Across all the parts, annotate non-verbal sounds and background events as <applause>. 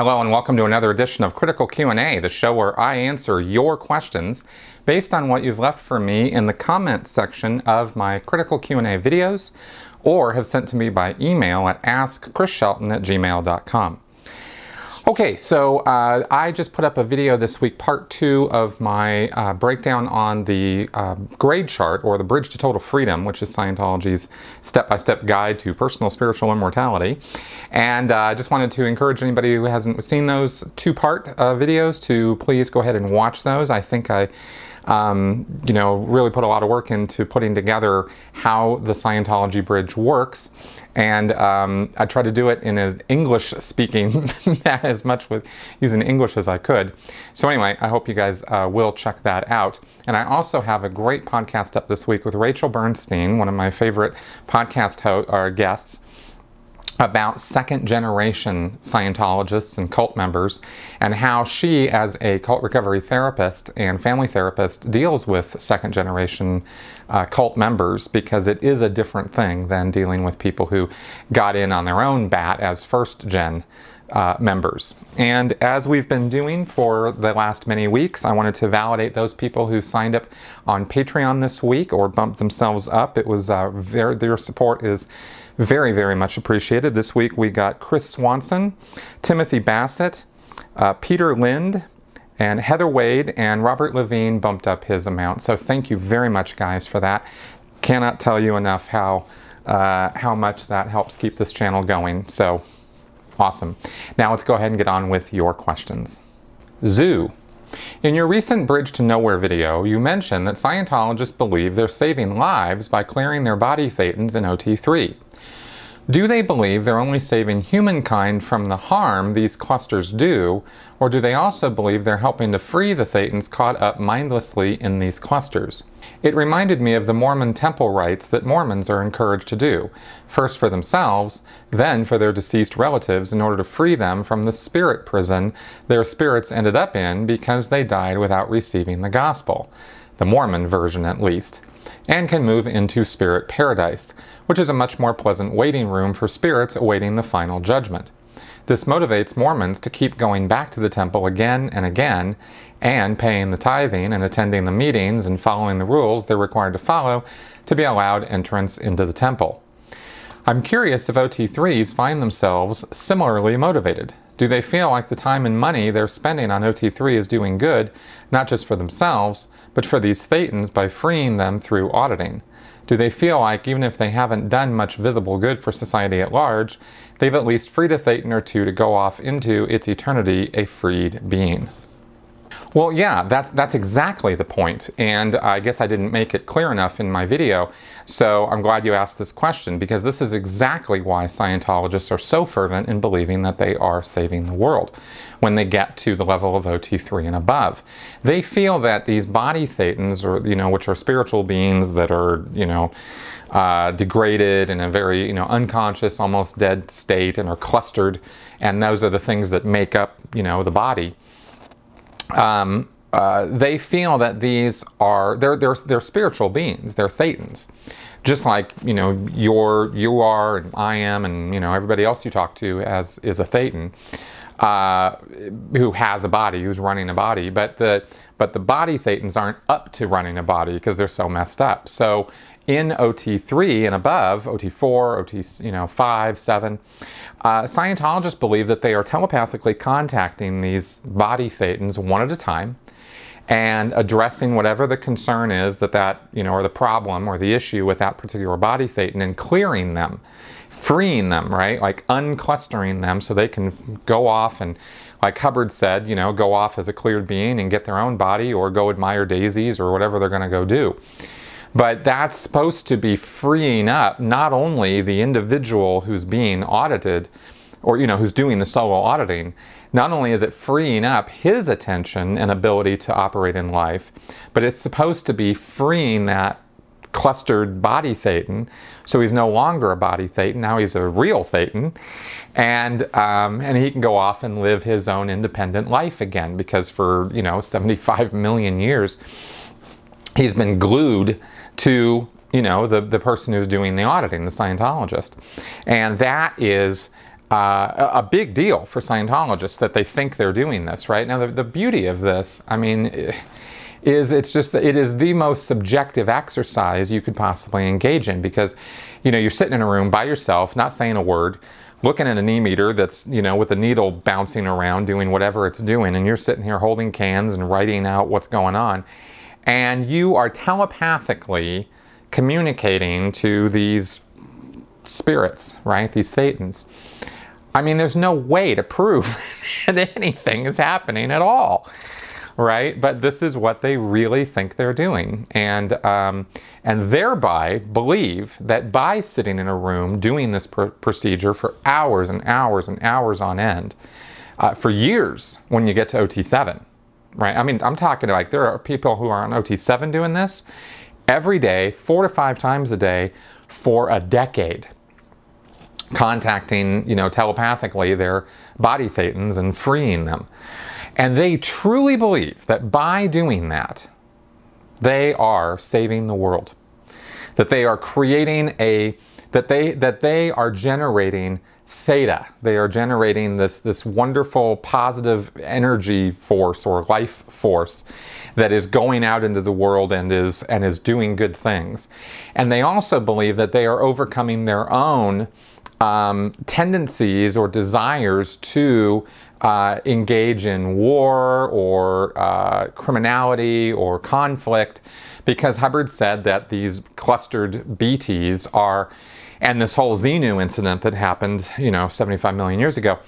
Hello and welcome to another edition of Critical Q&A, the show where I answer your questions based on what you've left for me in the comments section of my Critical Q&A videos or have sent to me by email at askchrisshelton at gmail.com. Okay, so uh, I just put up a video this week, part two of my uh, breakdown on the uh, grade chart or the Bridge to Total Freedom, which is Scientology's step by step guide to personal spiritual immortality. And uh, I just wanted to encourage anybody who hasn't seen those two part uh, videos to please go ahead and watch those. I think I um, you know, really put a lot of work into putting together how the Scientology bridge works. And um, I tried to do it in as English speaking <laughs> as much with using English as I could. So anyway, I hope you guys uh, will check that out. And I also have a great podcast up this week with Rachel Bernstein, one of my favorite podcast ho- or guests about second generation Scientologists and cult members and how she, as a cult recovery therapist and family therapist, deals with second generation uh, cult members because it is a different thing than dealing with people who got in on their own bat as first gen. Uh, members. And as we've been doing for the last many weeks, I wanted to validate those people who signed up on Patreon this week or bumped themselves up. It was uh, very, their support is very, very much appreciated. This week we got Chris Swanson, Timothy Bassett, uh, Peter Lind, and Heather Wade and Robert Levine bumped up his amount. So thank you very much, guys, for that. Cannot tell you enough how uh, how much that helps keep this channel going. So awesome. Now let's go ahead and get on with your questions. Zoo. In your recent Bridge to Nowhere video, you mentioned that Scientologists believe they're saving lives by clearing their body thetans in OT3. Do they believe they're only saving humankind from the harm these clusters do, or do they also believe they're helping to free the Thetans caught up mindlessly in these clusters? It reminded me of the Mormon temple rites that Mormons are encouraged to do, first for themselves, then for their deceased relatives in order to free them from the spirit prison their spirits ended up in because they died without receiving the gospel, the Mormon version at least, and can move into spirit paradise, which is a much more pleasant waiting room for spirits awaiting the final judgment. This motivates Mormons to keep going back to the temple again and again and paying the tithing and attending the meetings and following the rules they're required to follow to be allowed entrance into the temple. I'm curious if OT3s find themselves similarly motivated. Do they feel like the time and money they're spending on OT3 is doing good, not just for themselves, but for these Thetans by freeing them through auditing? do they feel like even if they haven't done much visible good for society at large, they've at least freed a Thetan or two to go off into its eternity a freed being? Well, yeah, that's that's exactly the point, and I guess I didn't make it clear enough in my video. So I'm glad you asked this question because this is exactly why Scientologists are so fervent in believing that they are saving the world when they get to the level of OT3 and above. They feel that these body thetans, or you know, which are spiritual beings that are you know. Uh, degraded in a very you know unconscious almost dead state and are clustered and those are the things that make up you know the body um, uh, they feel that these are they're, they're, they're spiritual beings. They're thetans. Just like you know you're you are and i am and you know everybody else you talk to as is a thetan uh, who has a body who's running a body. But the but the body thetans aren't up to running a body because they're so messed up. So in OT3 and above, OT4, OT you know 5, 7, uh, Scientologists believe that they are telepathically contacting these body thetans one at a time and addressing whatever the concern is that that you know or the problem or the issue with that particular body thetan and clearing them freeing them right? Like unclustering them so they can go off and like hubbard said you know go off as a cleared being and get their own body or go admire daisies or whatever they're going to go do but that's supposed to be freeing up not only the individual who's being audited or you know who's doing the solo auditing not only is it freeing up his attention and ability to operate in life but it's supposed to be freeing that clustered body thetan. So he's no longer a body thetan now he's a real thetan. And um, and he can go off and live his own independent life again because for you know 75 million years he's been glued to you know the, the person who's doing the auditing the scientologist and that is uh, a big deal for Scientologists that they think they're doing this, right? Now, the, the beauty of this, I mean, is it's just that it is the most subjective exercise you could possibly engage in because, you know, you're sitting in a room by yourself, not saying a word, looking at an e-meter that's, you know, with a needle bouncing around doing whatever it's doing, and you're sitting here holding cans and writing out what's going on, and you are telepathically communicating to these spirits, right? These thetans. I mean, there's no way to prove <laughs> that anything is happening at all, right? But this is what they really think they're doing, and um, and thereby believe that by sitting in a room doing this pr- procedure for hours and hours and hours on end, uh, for years, when you get to OT7, right? I mean, I'm talking to like there are people who are on OT7 doing this every day, four to five times a day, for a decade contacting, you know, telepathically their body thetans and freeing them. And they truly believe that by doing that, they are saving the world. That they are creating a that they that they are generating theta. They are generating this this wonderful positive energy force or life force that is going out into the world and is and is doing good things. And they also believe that they are overcoming their own um, tendencies or desires to uh, engage in war or uh, criminality or conflict because Hubbard said that these clustered BTs are, and this whole Xenu incident that happened, you know, 75 million years ago,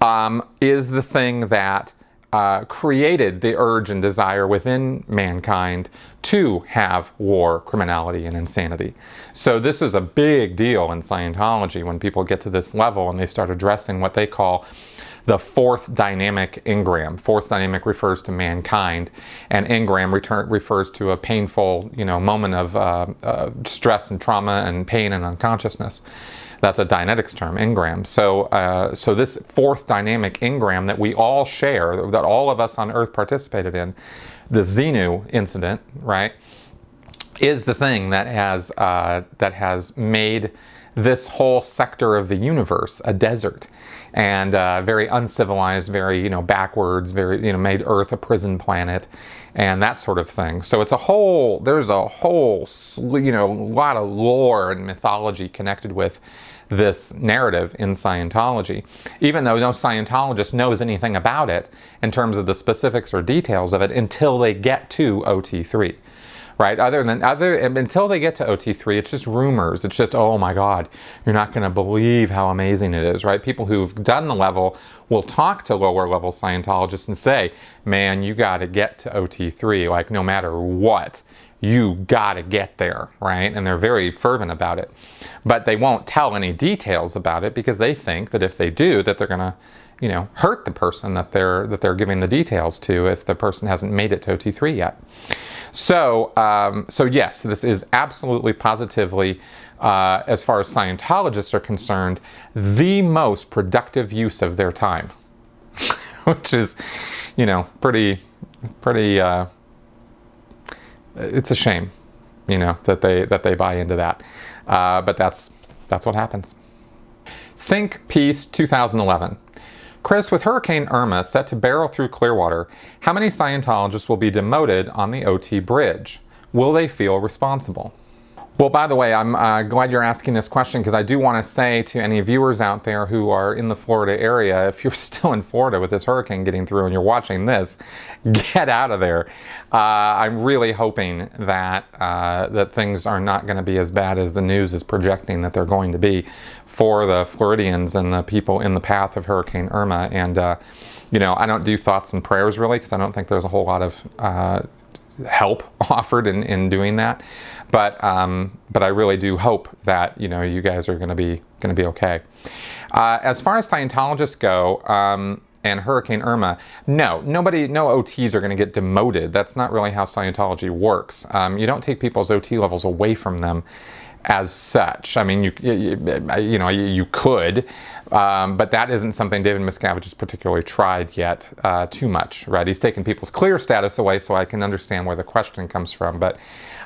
um, is the thing that uh, created the urge and desire within mankind to have war, criminality, and insanity. So, this is a big deal in Scientology when people get to this level and they start addressing what they call the fourth dynamic engram. Fourth dynamic refers to mankind, and engram return, refers to a painful, you know, moment of uh, uh, stress and trauma and pain and unconsciousness. That's a Dianetics term, engram. So, uh, so this fourth dynamic engram that we all share, that all of us on Earth participated in, the Xenu incident, right, is the thing that has uh, that has made this whole sector of the universe a desert and uh, very uncivilized, very you know backwards, very you know made Earth a prison planet, and that sort of thing. So it's a whole there's a whole you know lot of lore and mythology connected with this narrative in Scientology, even though no Scientologist knows anything about it in terms of the specifics or details of it until they get to OT3 right? Other than other until they get to OT3, it's just rumors. It's just oh my God, you're not going to believe how amazing it is, right? People who've done the level will talk to lower level Scientologists and say, man, you got to get to OT3, like no matter what you gotta get there, right? And they're very fervent about it. But they won't tell any details about it because they think that if they do, that they're gonna, you know, hurt the person that they're that they're giving the details to if the person hasn't made it to OT3 yet. So, um, so yes, this is absolutely positively, uh, as far as Scientologists are concerned, the most productive use of their time, <laughs> which is, you know, pretty, pretty. Uh, it's a shame, you know, that they that they buy into that. Uh, but that's that's what happens. Think Peace 2011. Chris, with Hurricane Irma set to barrel through Clearwater, how many Scientologists will be demoted on the OT bridge? Will they feel responsible? Well, by the way, I'm uh, glad you're asking this question because I do want to say to any viewers out there who are in the Florida area, if you're <laughs> still in Florida with this hurricane getting through and you're watching this, get out of there. Uh, I'm really hoping that uh, that things are not going to be as bad as the news is projecting that they're going to be for the Floridians and the people in the path of Hurricane Irma. And uh, you know, I don't do thoughts and prayers really because I don't think there's a whole lot of uh, help <laughs> offered in, in doing that. But um, but I really do hope that you know you guys are going to be going to be okay. Uh, as far as Scientologists go. Um, and Hurricane Irma, no, nobody, no OTs are going to get demoted. That's not really how Scientology works. Um, you don't take people's OT levels away from them as such. I mean, you you, know you could, um, but that isn't something David Miscavige has particularly tried yet uh, too much. Right? He's taken people's clear status away, so I can understand where the question comes from. But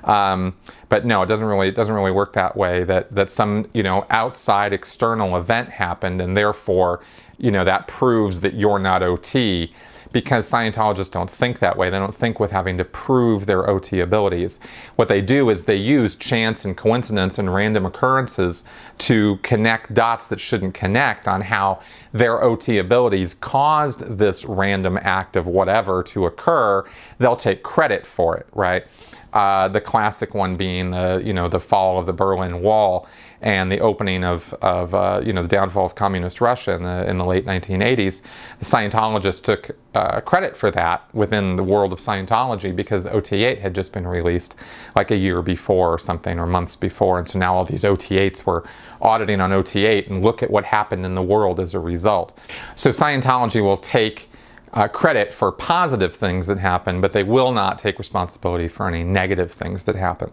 um, but no, it doesn't really it doesn't really work that way. That that some you know outside external event happened, and therefore you know that proves that you're not OT because Scientologists don't think that way. They don't think with having to prove their OT abilities. What they do is they use chance and coincidence and random occurrences to connect dots that shouldn't connect on how their OT abilities caused this random act of whatever to occur. They'll take credit for it, right? Uh, the classic one being the you know the fall of the Berlin Wall and the opening of, of uh, you know the downfall of communist Russia in the in the late 1980s. The Scientologists took uh, credit for that within the world of Scientology because OT8 had just been released like a year before or something or months before, and so now all these OT8s were auditing on OT8 and look at what happened in the world as a result. So Scientology will take uh, credit for positive things that happen, but they will not take responsibility for any negative things that happen.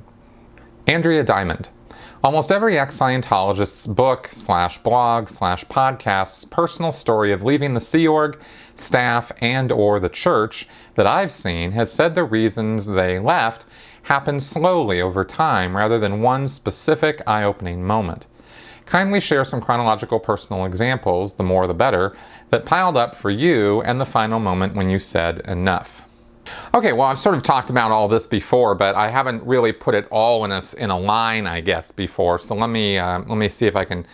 Andrea Diamond. Almost every ex-Scientologist's book slash blog slash podcast's personal story of leaving the Sea Org, staff, and or the church that I've seen has said the reasons they left happened slowly over time rather than one specific eye-opening moment. Kindly share some chronological personal examples, the more the better, that piled up for you and the final moment when you said enough. Okay, well, I've sort of talked about all this before, but I haven't really put it all in a, in a line, I guess, before. So let me, uh, let me see if I can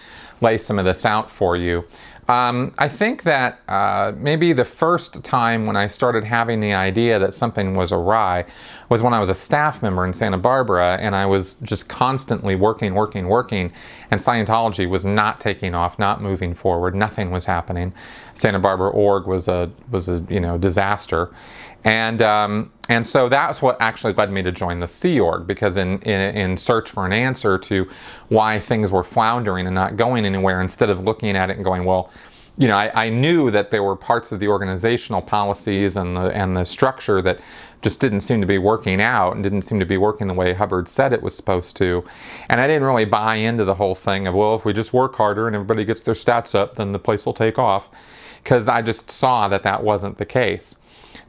lay some of this out for you. Um, I think that uh, maybe the first time when I started having the idea that something was awry was when I was a staff member in Santa Barbara and I was just constantly working, working, working, and Scientology was not taking off, not moving forward, nothing was happening. Santa Barbara org was a was a you know disaster, and um, and so that's what actually led me to join the Sea Org because in, in, in search for an answer to why things were floundering and not going anywhere, instead of looking at it and going, well, you know, I, I knew that there were parts of the organizational policies and the and the structure that just didn't seem to be working out and didn't seem to be working the way Hubbard said it was supposed to. And I didn't really buy into the whole thing of, well, if we just work harder and everybody gets their stats up, then the place will take off. Because I just saw that that wasn't the case.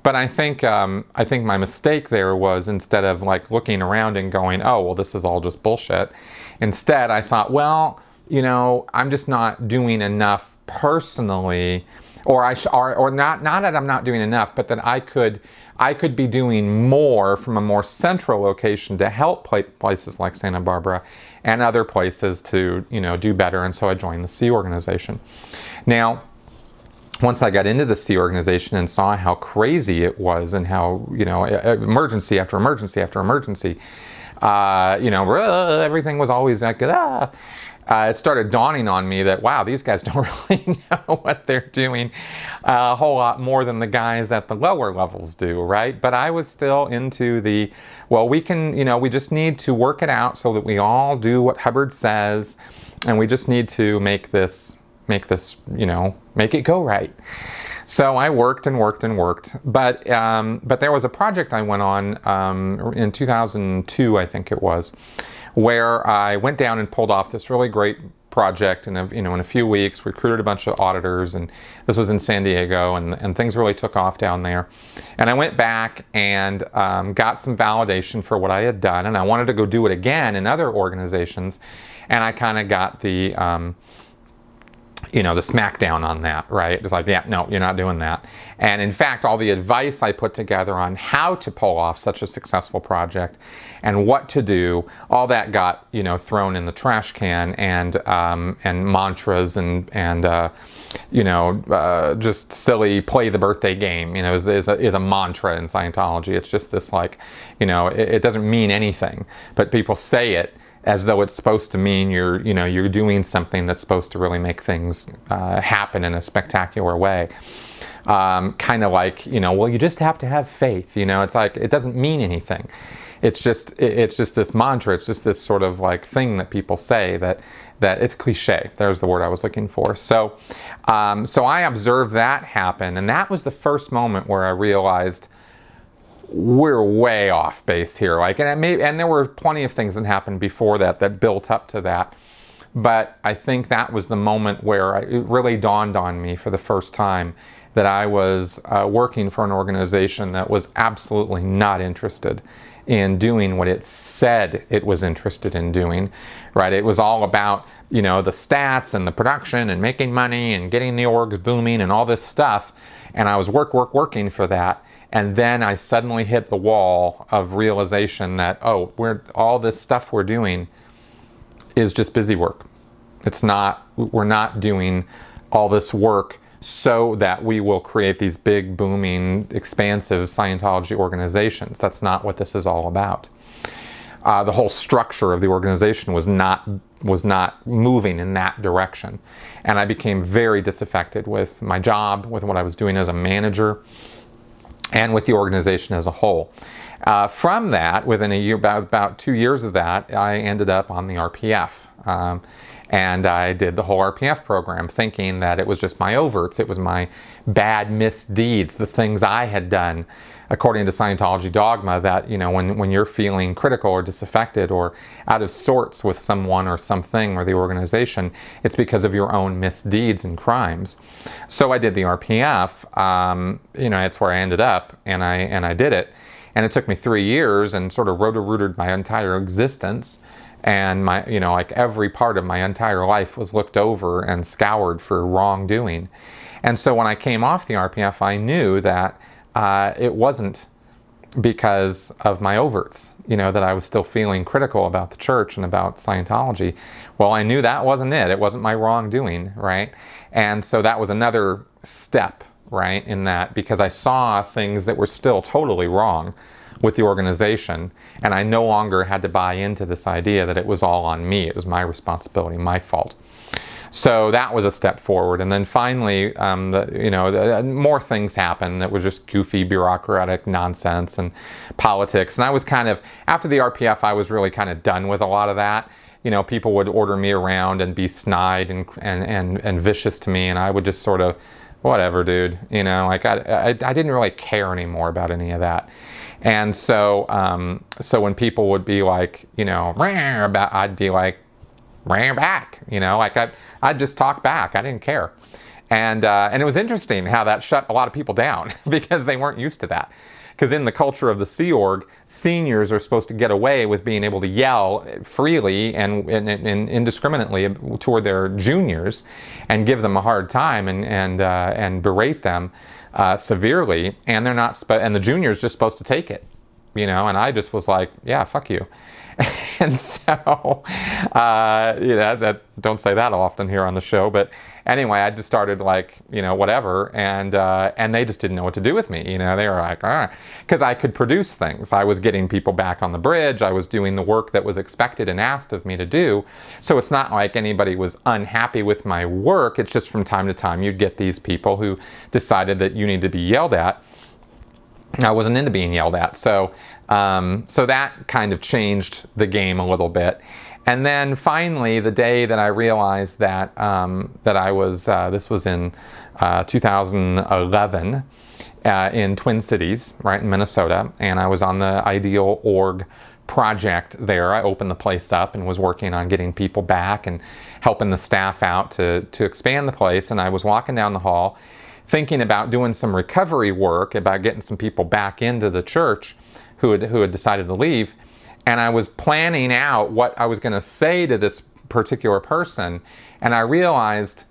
But I think um, I think my mistake there was instead of like looking around and going, oh well, this is all just bullshit. Instead, I thought, well, you know, I'm just not doing enough personally, or I sh- or, or not not that I'm not doing enough, but that I could I could be doing more from a more central location to help places like Santa Barbara and other places to you know do better. And so I joined the Sea organization. Now once I got into the Sea organization and saw how crazy it was and how, you know, emergency after emergency after emergency, uh, you know, everything was always like, ah. Uh, it started dawning on me that, wow, these guys <laughs> don't really know what they're doing a whole lot more than the guys at the lower levels do, right? But I was still into the, well, we can, you know, we just need to work it out so that we all do what Hubbard says, and we just need to make this make this, you know, make it go right. So I worked and worked and worked, but um, but there was a project I went on um, in 2002, I think it was, where I went down and pulled off this really great project in a, you know in a few weeks recruited a bunch of auditors and this was in San Diego and, and things really took off down there and I went back and um, got some validation for what I had done and I wanted to go do it again in other organizations and I kind of got the um, you know, the smackdown on that, right? It's like, yeah, no, you're not doing that. And in fact, all the advice I put together on how to pull off such a successful project and what to do, all that got, you know, thrown in the trash can and, um, and mantras and, and, uh, you know, uh, just silly play the birthday game, you know, is, is, a, is a mantra in Scientology. It's just this like, you know, it, it doesn't mean anything, but people say it as though it's supposed to mean you're you know you're doing something that's supposed to really make things uh, happen in a spectacular way. Um, kind of like you know well you just have to have faith you know? It's like it doesn't mean anything. It's just it's just this mantra. It's just this sort of like thing that people say that that it's cliche there's the word i was looking for. So um, so i observed that happen. And that was the first moment where i realized we're way off base here. Like, and may, and there were plenty of things that happened before that that built up to that. But I think that was the moment where I, it really dawned on me for the first time that I was uh, working for an organization that was absolutely not interested in doing what it said it was interested in doing, right? It was all about, you know, the stats and the production and making money and getting the orgs booming and all this stuff. And I was work, work, working for that. And then I suddenly hit the wall of realization that, oh, we're, all this stuff we're doing is just busy work. It's not, we're not doing all this work so that we will create these big, booming, expansive Scientology organizations. That's not what this is all about. Uh, the whole structure of the organization was not was not moving in that direction, and I became very disaffected with my job, with what I was doing as a manager, and with the organization as a whole. Uh, from that, within a year, about, about two years of that, I ended up on the RPF. Um, and I did the whole RPF program thinking that it was just my overts, it was my bad misdeeds, the things I had done according to Scientology dogma that, you know, when, when you're feeling critical or disaffected or out of sorts with someone or something or the organization, it's because of your own misdeeds and crimes. So I did the RPF, um, you know, it's where I ended up and I, and I did it. And it took me three years and sort of roto-rooted my entire existence and my you know like every part of my entire life was looked over and scoured for wrongdoing and so when i came off the rpf i knew that uh, it wasn't because of my overts you know that i was still feeling critical about the church and about scientology well i knew that wasn't it it wasn't my wrongdoing right and so that was another step right in that because i saw things that were still totally wrong with the organization. And I no longer had to buy into this idea that it was all on me. It was my responsibility, my fault. So that was a step forward. And then finally, um, the, you know, the, more things happened that was just goofy bureaucratic nonsense and politics. And I was kind of, after the RPF, I was really kind of done with a lot of that. You know, people would order me around and be snide and, and, and, and vicious to me. And I would just sort of, whatever, dude. You know, like I, I, I didn't really care anymore about any of that. And so, um, so when people would be like, you know, about, I'd be like, back, you know, like I, I'd just talk back. I didn't care. And, uh, and it was interesting how that shut a lot of people down <laughs> because they weren't used to that. Because in the culture of the Sea Org, seniors are supposed to get away with being able to yell freely and, and, and indiscriminately toward their juniors and give them a hard time and, and, uh, and berate them uh, severely, and they're not, and the junior's just supposed to take it, you know. And I just was like, yeah, fuck you. <laughs> and so, uh, you know, that, don't say that often here on the show, but anyway, I just started like, you know, whatever, and uh, and they just didn't know what to do with me. You know, they were like, because I could produce things. I was getting people back on the bridge. I was doing the work that was expected and asked of me to do. So it's not like anybody was unhappy with my work. It's just from time to time you'd get these people who decided that you need to be yelled at. I wasn't into being yelled at. So, um, so that kind of changed the game a little bit. And then finally, the day that I realized that um, that I was uh, this was in uh, 2011 uh, in Twin Cities, right in Minnesota, and I was on the Ideal Org project there. I opened the place up and was working on getting people back and helping the staff out to to expand the place. And I was walking down the hall thinking about doing some recovery work, about getting some people back into the church who had, who had decided to leave. And I was planning out what I was going to say to this particular person. And I realized,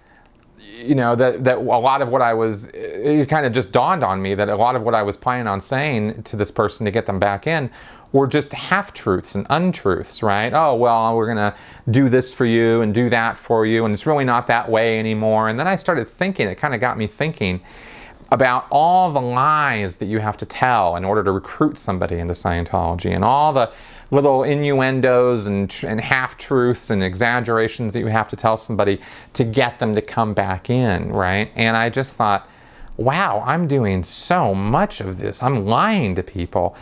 you know, that, that a lot of what I was, it kind of just dawned on me that a lot of what I was planning on saying to this person to get them back in were just half truths and untruths, right? Oh, well, we're going to do this for you and do that for you, and it's really not that way anymore. And then I started thinking, it kind of got me thinking about all the lies that you have to tell in order to recruit somebody into Scientology and all the little innuendos and, and half truths and exaggerations that you have to tell somebody to get them to come back in, right? And I just thought, wow, I'm doing so much of this. I'm lying to people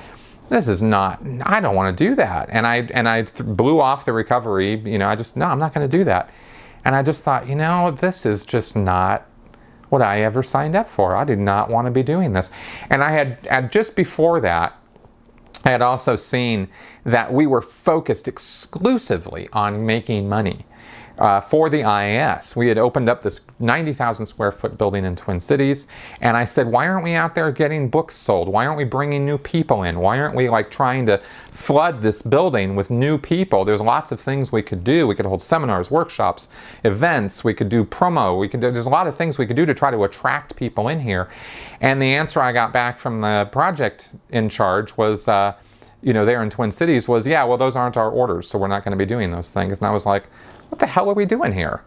this is not i don't want to do that and i and i blew off the recovery you know i just no i'm not going to do that and i just thought you know this is just not what i ever signed up for. I did not want to be doing this. And i had, had just before that I had also seen that we were focused exclusively on making money uh, for the IAS. We had opened up this 90,000 square foot building in Twin Cities, and I said, why aren't we out there getting books sold? Why aren't we bringing new people in? Why aren't we like trying to flood this building with new people? There's lots of things we could do. We could hold seminars, workshops, events. We could do promo. We could. There's a lot of things we could do to try to attract people in here. And the answer I got back from the project in charge was. Uh, you know, there in Twin Cities was, yeah, well, those aren't our orders, so we're not going to be doing those things. And I was like, what the hell are we doing here?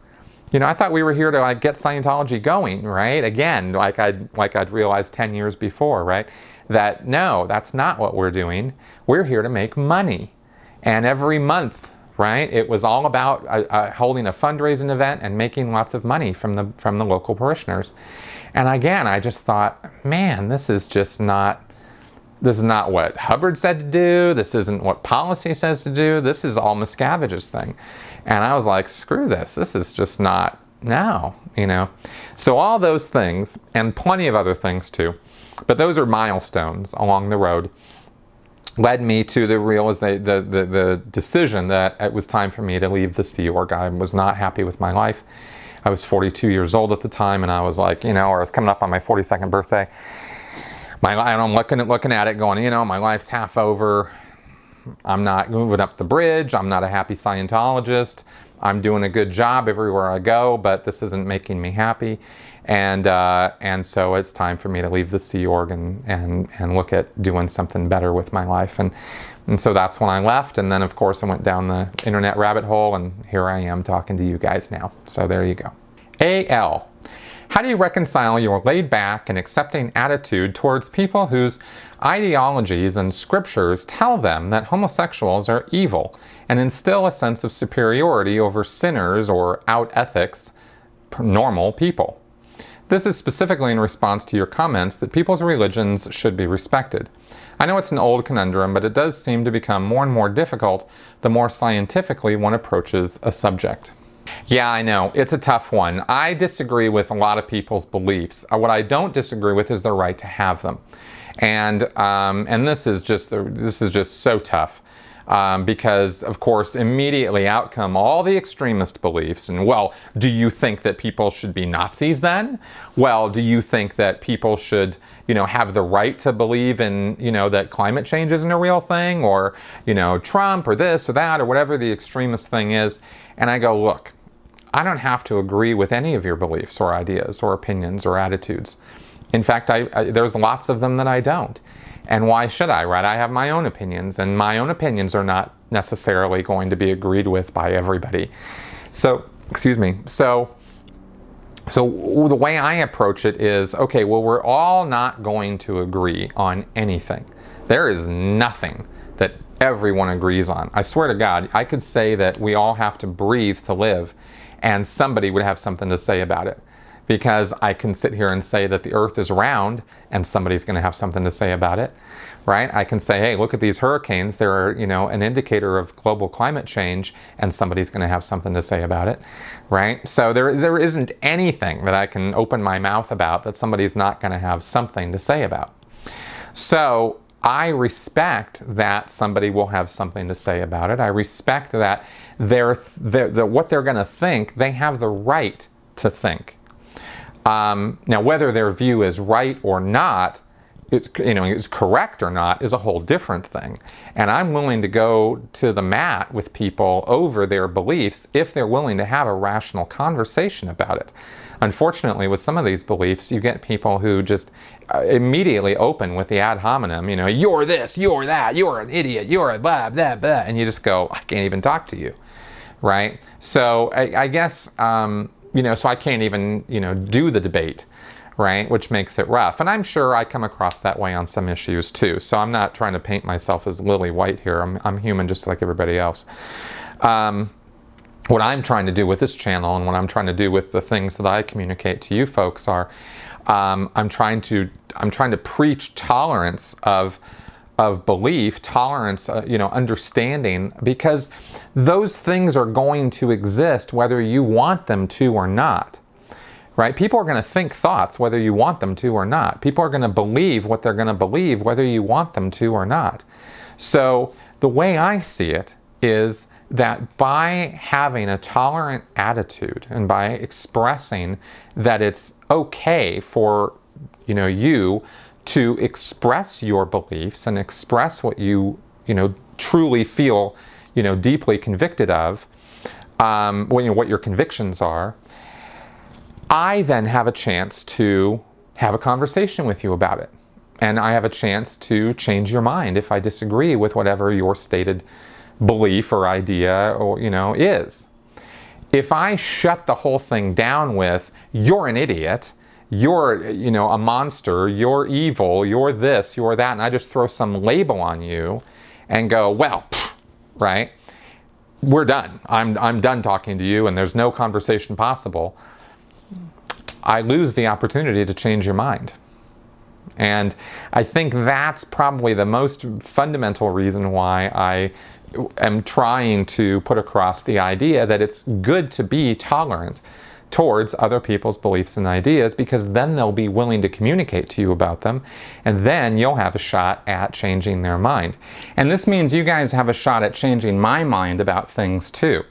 You know, I thought we were here to like get Scientology going, right? Again, like I'd like I'd realized 10 years before, right? That no, that's not what we're doing. We're here to make money. And every month, right, it was all about uh, uh, holding a fundraising event and making lots of money from the from the local parishioners. And again, I just thought, man, this is just not this is not what Hubbard said to do. This isn't what policy says to do. This is all Miscavige's thing. And I was like, screw this. This is just not now, you know. So all those things, and plenty of other things too, but those are milestones along the road, led me to the realization, the, the, the decision that it was time for me to leave the Sea Org. I was not happy with my life. I was 42 years old at the time, and I was like, you know, or I was coming up on my 42nd birthday my and I'm looking at looking at it, going, you know, my life's half over. I'm not moving up the bridge. I'm not a happy Scientologist. I'm doing a good job everywhere I go, but this isn't making me happy. And uh, and so it's time for me to leave the Sea Org and, and, and look at doing something better with my life. And and so that's when I left. And then of course I went down the internet rabbit hole, and here I am talking to you guys now. So there you go. AL. How do you reconcile your laid back and accepting attitude towards people whose ideologies and scriptures tell them that homosexuals are evil and instill a sense of superiority over sinners or out ethics normal people? This is specifically in response to your comments that people's religions should be respected. I know it's an old conundrum, but it does seem to become more and more difficult the more scientifically one approaches a subject. Yeah, I know. It's a tough one. I disagree with a lot of people's beliefs. Uh, what I don't disagree with is their right to have them. And um, and this is just this is just so tough. Um, because of course immediately out come all the extremist beliefs and well do you think that people should be nazis then well do you think that people should you know have the right to believe in you know that climate change isn't a real thing or you know trump or this or that or whatever the extremist thing is and i go look I don't have to agree with any of your beliefs or ideas or opinions or attitudes. In fact, I, I, there's lots of them that I don't. And why should I, right? I have my own opinions, and my own opinions are not necessarily going to be agreed with by everybody. So, excuse me. So, so the way I approach it is okay, well, we're all not going to agree on anything. There is nothing that everyone agrees on. I swear to God, I could say that we all have to breathe to live, and somebody would have something to say about it. Because I can sit here and say that the earth is round and somebody's going to have something to say about it, right? I can say, hey, look at these hurricanes. They're, you know, an indicator of global climate change and somebody's going to have something to say about it, right? So there, there isn't anything that I can open my mouth about that somebody's not going to have something to say about. So I respect that somebody will have something to say about it. I respect that they're, they're, they're what they're going to think, they have the right to think. Um, now, whether their view is right or not, it's you know is correct or not is a whole different thing. And i'm willing to go to the mat with people over their beliefs if they're willing to have a rational conversation about it. Unfortunately with some of these beliefs you get people who just uh, immediately open with the ad hominem you know you're this you're that you're an idiot you're a blah blah blah and you just go i can't even talk to you right so i, I guess um, you know so i can't even you know do the debate right? Which makes it rough. And I'm sure I come across that way on some issues too. So I'm not trying to paint myself as lily white here. I'm, I'm human just like everybody else. Um, what I'm trying to do with this channel and what I'm trying to do with the things that I communicate to you folks are um, I'm trying to I'm trying to preach tolerance of of belief, tolerance, uh, you know, understanding, because those things are going to exist whether you want them to or not right? People are going to think thoughts whether you want them to or not. People are going to believe what they're going to believe whether you want them to or not. So the way I see it is that by having a tolerant attitude and by expressing that it's okay for you know you to express your beliefs and express what you you know truly feel you know deeply convicted of um, what, you know, what your convictions are i then have a chance to have a conversation with you about it. And i have a chance to change your mind if i disagree with whatever your stated belief or idea or you know is. If i shut the whole thing down with you're an idiot you're you know a monster. You're evil. You're this. You're that. And i just throw some label on you and go well right? We're done. I'm i'm done talking to you and there's no conversation possible. I lose the opportunity to change your mind. And I think that's probably the most fundamental reason why I am trying to put across the idea that it's good to be tolerant towards other people's beliefs and ideas because then they'll be willing to communicate to you about them and then you'll have a shot at changing their mind. And this means you guys have a shot at changing my mind about things too,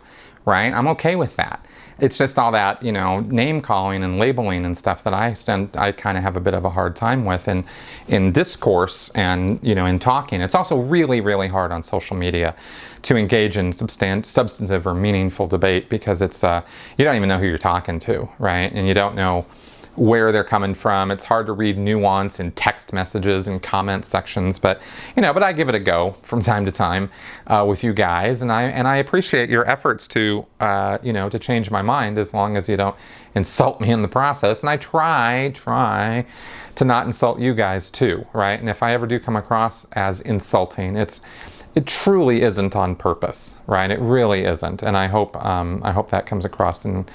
right? I'm okay with that it's just all that you know name calling and labeling and stuff that I send I kind of have a bit of a hard time with in in discourse and you know in talking. It's also really really hard on social media to engage in substan- substantive or meaningful debate because it's uh, you don't even know who you're talking to, right? And you don't know where they're coming from. It's hard to read nuance in text messages and comment sections, but you know, but I give it a go from time to time uh, with you guys, and I and I appreciate your efforts to uh, you know to change my mind as long as you don't insult me in the process. And I try try to not insult you guys too, right? And if I ever do come across as insulting, it's it truly isn't on purpose, right? It really isn't, and I hope um, I hope that comes across in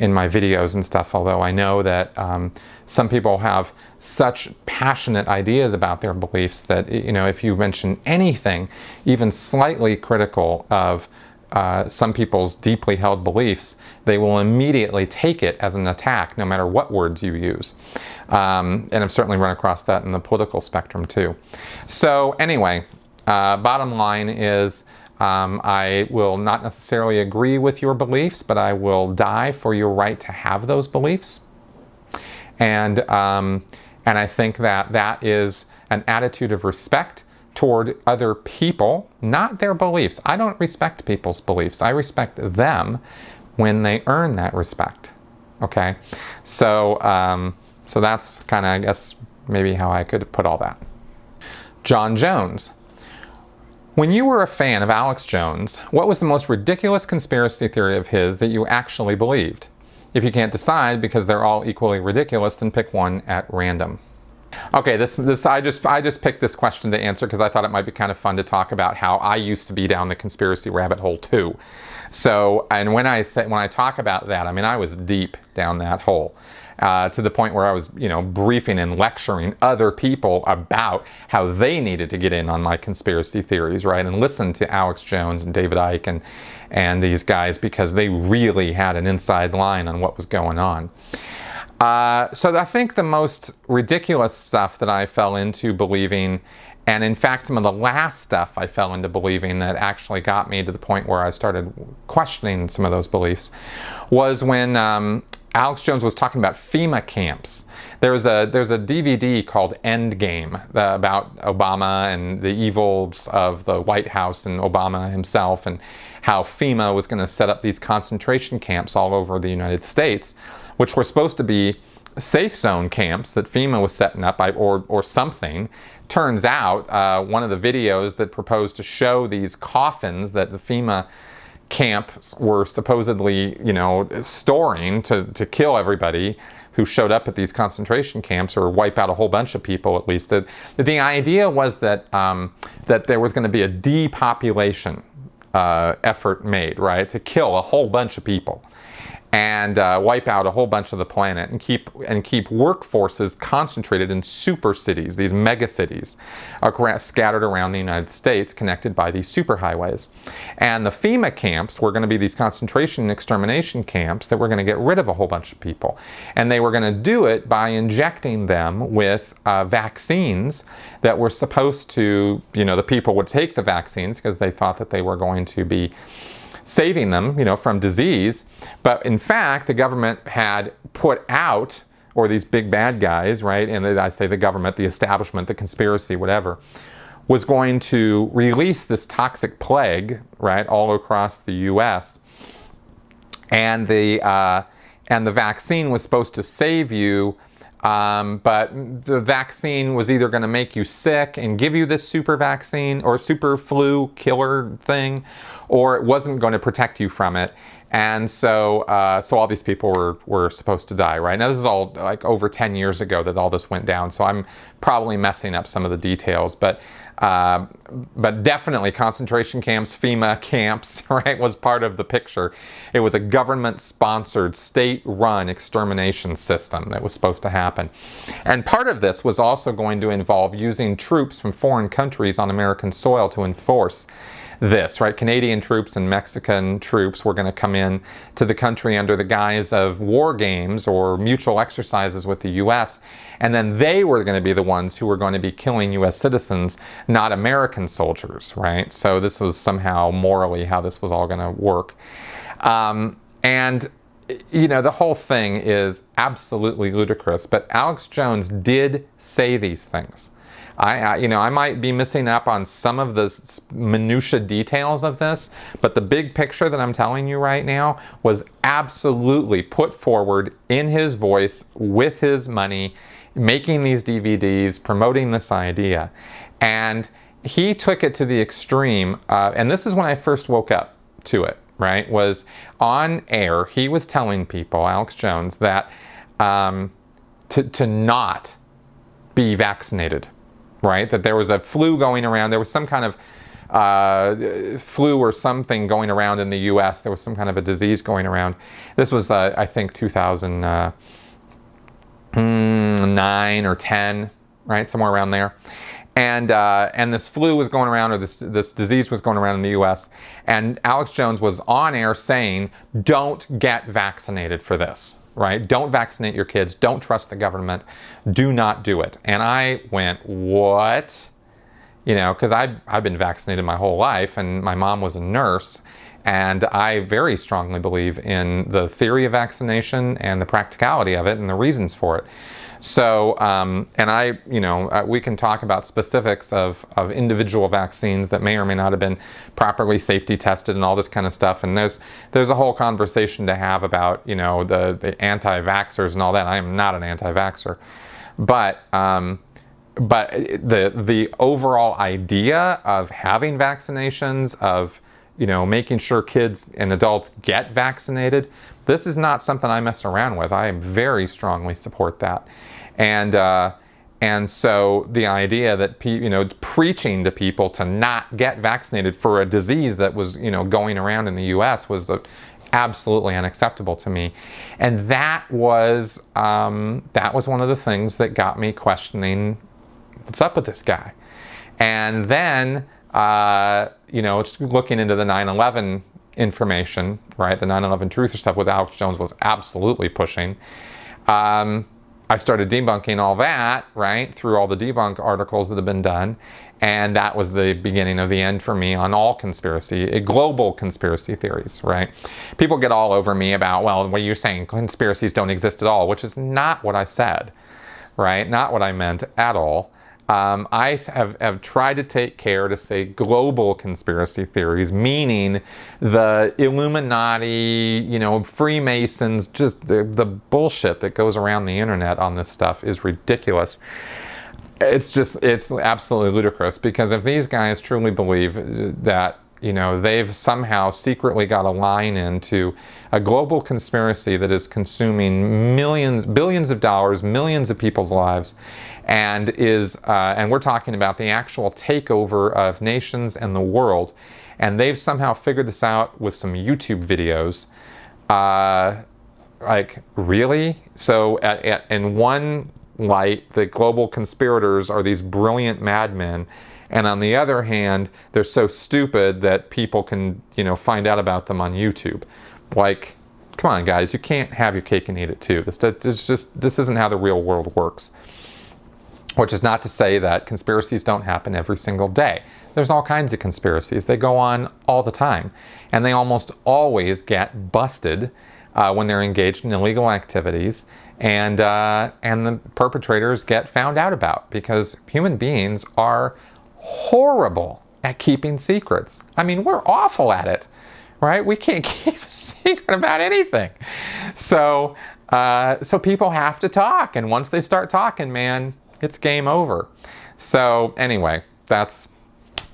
in my videos and stuff, although I know that um, some people have such passionate ideas about their beliefs that, you know, if you mention anything, even slightly critical of uh, some people's deeply held beliefs, they will immediately take it as an attack, no matter what words you use. Um, and I've certainly run across that in the political spectrum too. So, anyway, uh, bottom line is um, I will not necessarily agree with your beliefs, but I will die for your right to have those beliefs. And, um, and I think that that is an attitude of respect toward other people, not their beliefs. I don't respect people's beliefs. I respect them when they earn that respect. Okay? So, um, so that's kind of, I guess, maybe how I could put all that. John Jones. When you were a fan of Alex Jones, what was the most ridiculous conspiracy theory of his that you actually believed? If you can't decide because they're all equally ridiculous, then pick one at random. Okay, this this I just I just picked this question to answer because I thought it might be kind of fun to talk about how I used to be down the conspiracy rabbit hole too. So, and when I say when I talk about that, I mean I was deep down that hole uh, to the point where I was, you know, briefing and lecturing other people about how they needed to get in on my conspiracy theories, right? And listen to Alex Jones and David Icke and, and these guys because they really had an inside line on what was going on. Uh, so I think the most ridiculous stuff that I fell into believing, and in fact, some of the last stuff I fell into believing that actually got me to the point where I started questioning some of those beliefs, was when um, Alex Jones was talking about FEMA camps. There's a there's a DVD called Endgame uh, about Obama and the evils of the White House and Obama himself and how FEMA was going to set up these concentration camps all over the United States, which were supposed to be safe zone camps that FEMA was setting up by, or or something. Turns out uh, one of the videos that proposed to show these coffins that the FEMA camps were supposedly, you know, storing to, to kill everybody who showed up at these concentration camps or wipe out a whole bunch of people at least. The, the idea was that, um, that there was going to be a depopulation uh, effort made, right, to kill a whole bunch of people. And uh, wipe out a whole bunch of the planet and keep and keep workforces concentrated in super cities, these mega cities, scattered around the United States, connected by these superhighways. And the FEMA camps were going to be these concentration and extermination camps that were going to get rid of a whole bunch of people, and they were going to do it by injecting them with uh, vaccines that were supposed to, you know, the people would take the vaccines because they thought that they were going to be saving them, you know, from disease. But in fact, the government had put out, or these big bad guys, right? And I say the government, the establishment, the conspiracy, whatever, was going to release this toxic plague, right, all across the U.S. And the uh, and the vaccine was supposed to save you um, but the vaccine was either going to make you sick and give you this super vaccine or super flu killer thing, or it wasn't going to protect you from it. And so, uh, so all these people were, were supposed to die, right? Now, this is all like over 10 years ago that all this went down. So I'm probably messing up some of the details, but uh, but definitely concentration camps, FEMA camps, <laughs> right, was part of the picture. It was a government sponsored, state run extermination system that was supposed to happen. And part of this was also going to involve using troops from foreign countries on American soil to enforce this, right? Canadian troops and Mexican troops were going to come in to the country under the guise of war games or mutual exercises with the U.S. And then they were going to be the ones who were going to be killing U.S. citizens, not American soldiers, right? So this was somehow morally how this was all going to work. Um, and you know, the whole thing is absolutely ludicrous, but Alex Jones did say these things. I, I, you know, I might be missing up on some of the minutia details of this, but the big picture that I'm telling you right now was absolutely put forward in his voice with his money, making these DVDs, promoting this idea, and he took it to the extreme. Uh, and this is when I first woke up to it. Right, was on air. He was telling people, Alex Jones, that um, to to not be vaccinated right? That there was a flu going around. There was some kind of uh, flu or something going around in the U.S. There was some kind of a disease going around. This was, uh, I think, 2009 uh, or 10, right? Somewhere around there. And, uh, and this flu was going around, or this, this disease was going around in the US. And Alex Jones was on air saying, don't get vaccinated for this right? Don't vaccinate your kids. Don't trust the government. Do not do it. And I went, what? You know, because I've, I've been vaccinated my whole life, and my mom was a nurse. And I very strongly believe in the theory of vaccination and the practicality of it and the reasons for it. So, um, and I, you know, uh, we can talk about specifics of, of individual vaccines that may or may not have been properly safety tested and all this kind of stuff. And there's there's a whole conversation to have about, you know, the the anti-vaxxers and all that. I am not an anti-vaxxer, but um, but the the overall idea of having vaccinations of you know making sure kids and adults get vaccinated this is not something I mess around with. I very strongly support that. And, uh, and so the idea that pe- you know preaching to people to not get vaccinated for a disease that was you know going around in the U.S. was a, absolutely unacceptable to me, and that was um, that was one of the things that got me questioning what's up with this guy, and then uh, you know looking into the 9/11 information, right? The 9 11 truth stuff with Alex Jones was absolutely pushing. Um, I started debunking all that, right, through all the debunk articles that have been done. And that was the beginning of the end for me on all conspiracy, eh, global conspiracy theories, right? People get all over me about, well, what are you saying? Conspiracies don't exist at all, which is not what I said, right? Not what I meant at all. Um, I have, have tried to take care to say global conspiracy theories, meaning the Illuminati, you know, Freemasons, just the, the bullshit that goes around the internet on this stuff is ridiculous. It's just, it's absolutely ludicrous because if these guys truly believe that you know they've somehow secretly got a line into a global conspiracy that is consuming millions billions of dollars millions of people's lives and is uh, and we're talking about the actual takeover of nations and the world and they've somehow figured this out with some youtube videos uh, like, really? So, at, at, in one light, the global conspirators are these brilliant madmen. And on the other hand, they're so stupid that people can, you know, find out about them on YouTube. Like, come on, guys, you can't have your cake and eat it too. This, this just this isn't how the real world works. Which is not to say that conspiracies don't happen every single day. There's all kinds of conspiracies. They go on all the time, and they almost always get busted uh, when they're engaged in illegal activities, and uh, and the perpetrators get found out about because human beings are horrible at keeping secrets. I mean, we're awful at it, right? We can't <laughs> keep a secret about anything. So, uh, so people have to talk, and once they start talking, man, it's game over. So, anyway, that's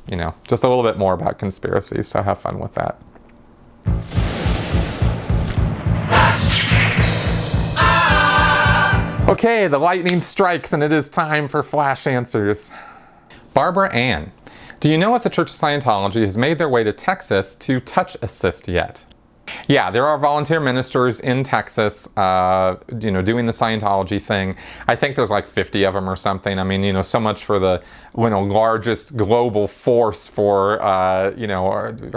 you know just a little bit more about conspiracies. So have fun with that. Okay, the lightning strikes and it is time for flash answers. Barbara Ann, do you know if the Church of Scientology has made their way to Texas to touch assist yet? Yeah, there are volunteer ministers in Texas, uh, you know, doing the Scientology thing. I think there's like 50 of them or something. I mean, you know, so much for the you know largest global force for uh, you know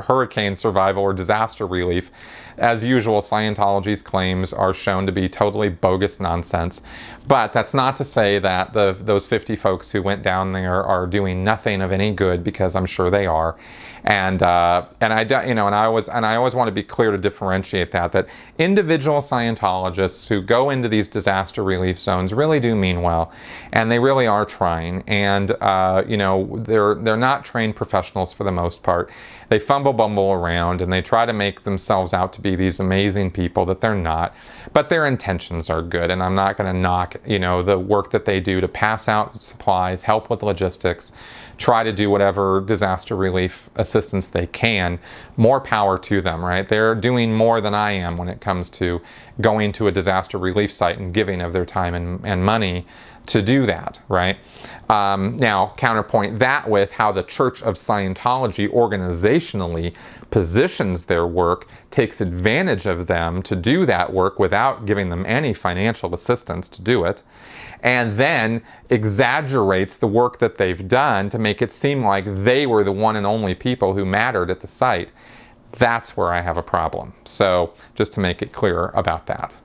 hurricane survival or disaster relief. As usual, Scientology's claims are shown to be totally bogus nonsense. But that's not to say that the those 50 folks who went down there are doing nothing of any good, because I'm sure they are. And uh, and I you know and I always and I always want to be clear to differentiate that that individual Scientologists who go into these disaster relief zones really do mean well, and they really are trying. And uh, you know they're they're not trained professionals for the most part. They fumble bumble around and they try to make themselves out to be these amazing people that they're not. But their intentions are good. And i'm not going to knock you know the work that they do to pass out supplies help with logistics try to do whatever disaster relief assistance they can more power to them right they're doing more than i am when it comes to going to a disaster relief site and giving of their time and, and money to do that, right? Um, now, counterpoint that with how the Church of Scientology organizationally positions their work, takes advantage of them to do that work without giving them any financial assistance to do it, and then exaggerates the work that they've done to make it seem like they were the one and only people who mattered at the site. That's where I have a problem. So, just to make it clear about that.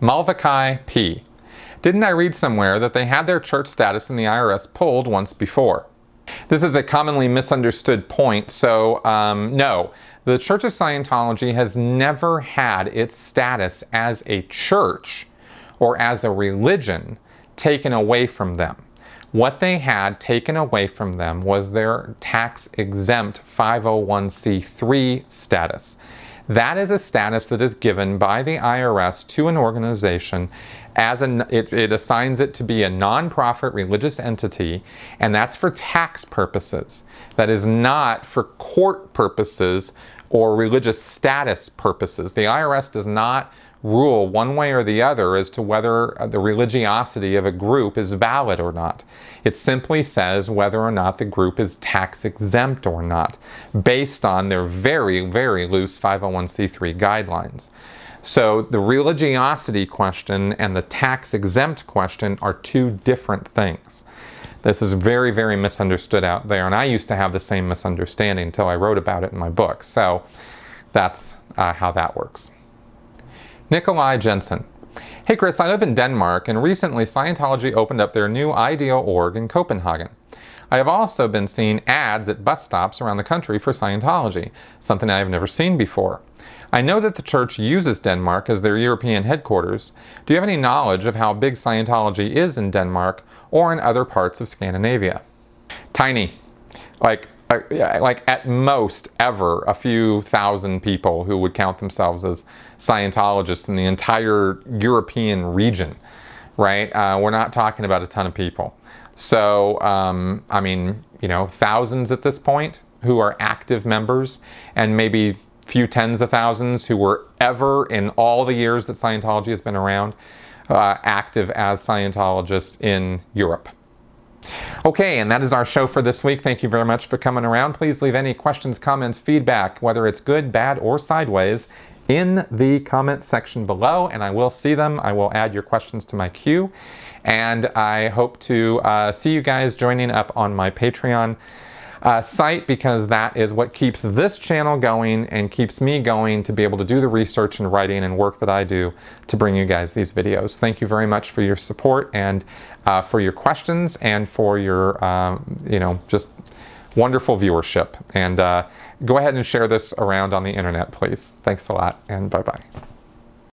Malvakai P. Didn't I read somewhere that they had their church status in the IRS pulled once before? This is a commonly misunderstood point, so um, no. The Church of Scientology has never had its status as a church or as a religion taken away from them. What they had taken away from them was their tax exempt 501c3 status. That is a status that is given by the IRS to an organization as an it, it assigns it to be a nonprofit religious entity, and that's for tax purposes. That is not for court purposes or religious status purposes. The IRS does not rule one way or the other as to whether the religiosity of a group is valid or not. It simply says whether or not the group is tax exempt or not, based on their very, very loose 501c3 guidelines. So the religiosity question and the tax exempt question are two different things. This is very, very misunderstood out there, and I used to have the same misunderstanding until I wrote about it in my book. So that's uh, how that works. Nikolai Jensen. Hey Chris, I live in Denmark and recently Scientology opened up their new ideal org in Copenhagen. I have also been seeing ads at bus stops around the country for Scientology, something I have never seen before. I know that the church uses Denmark as their European headquarters. Do you have any knowledge of how big Scientology is in Denmark or in other parts of Scandinavia? Tiny. Like uh, like at most ever a few thousand people who would count themselves as Scientologists in the entire European region, right? Uh, we're not talking about a ton of people. So, um, I mean, you know, thousands at this point who are active members, and maybe few tens of thousands who were ever in all the years that Scientology has been around uh, active as Scientologists in Europe. Okay, and that is our show for this week. Thank you very much for coming around. Please leave any questions, comments, feedback, whether it's good, bad, or sideways, in the comment section below, and I will see them. I will add your questions to my queue. And I hope to uh, see you guys joining up on my Patreon uh, site because that is what keeps this channel going and keeps me going to be able to do the research and writing and work that I do to bring you guys these videos. Thank you very much for your support and uh, for your questions and for your, um, you know, just wonderful viewership. And uh, go ahead and share this around on the internet, please. Thanks a lot and bye-bye.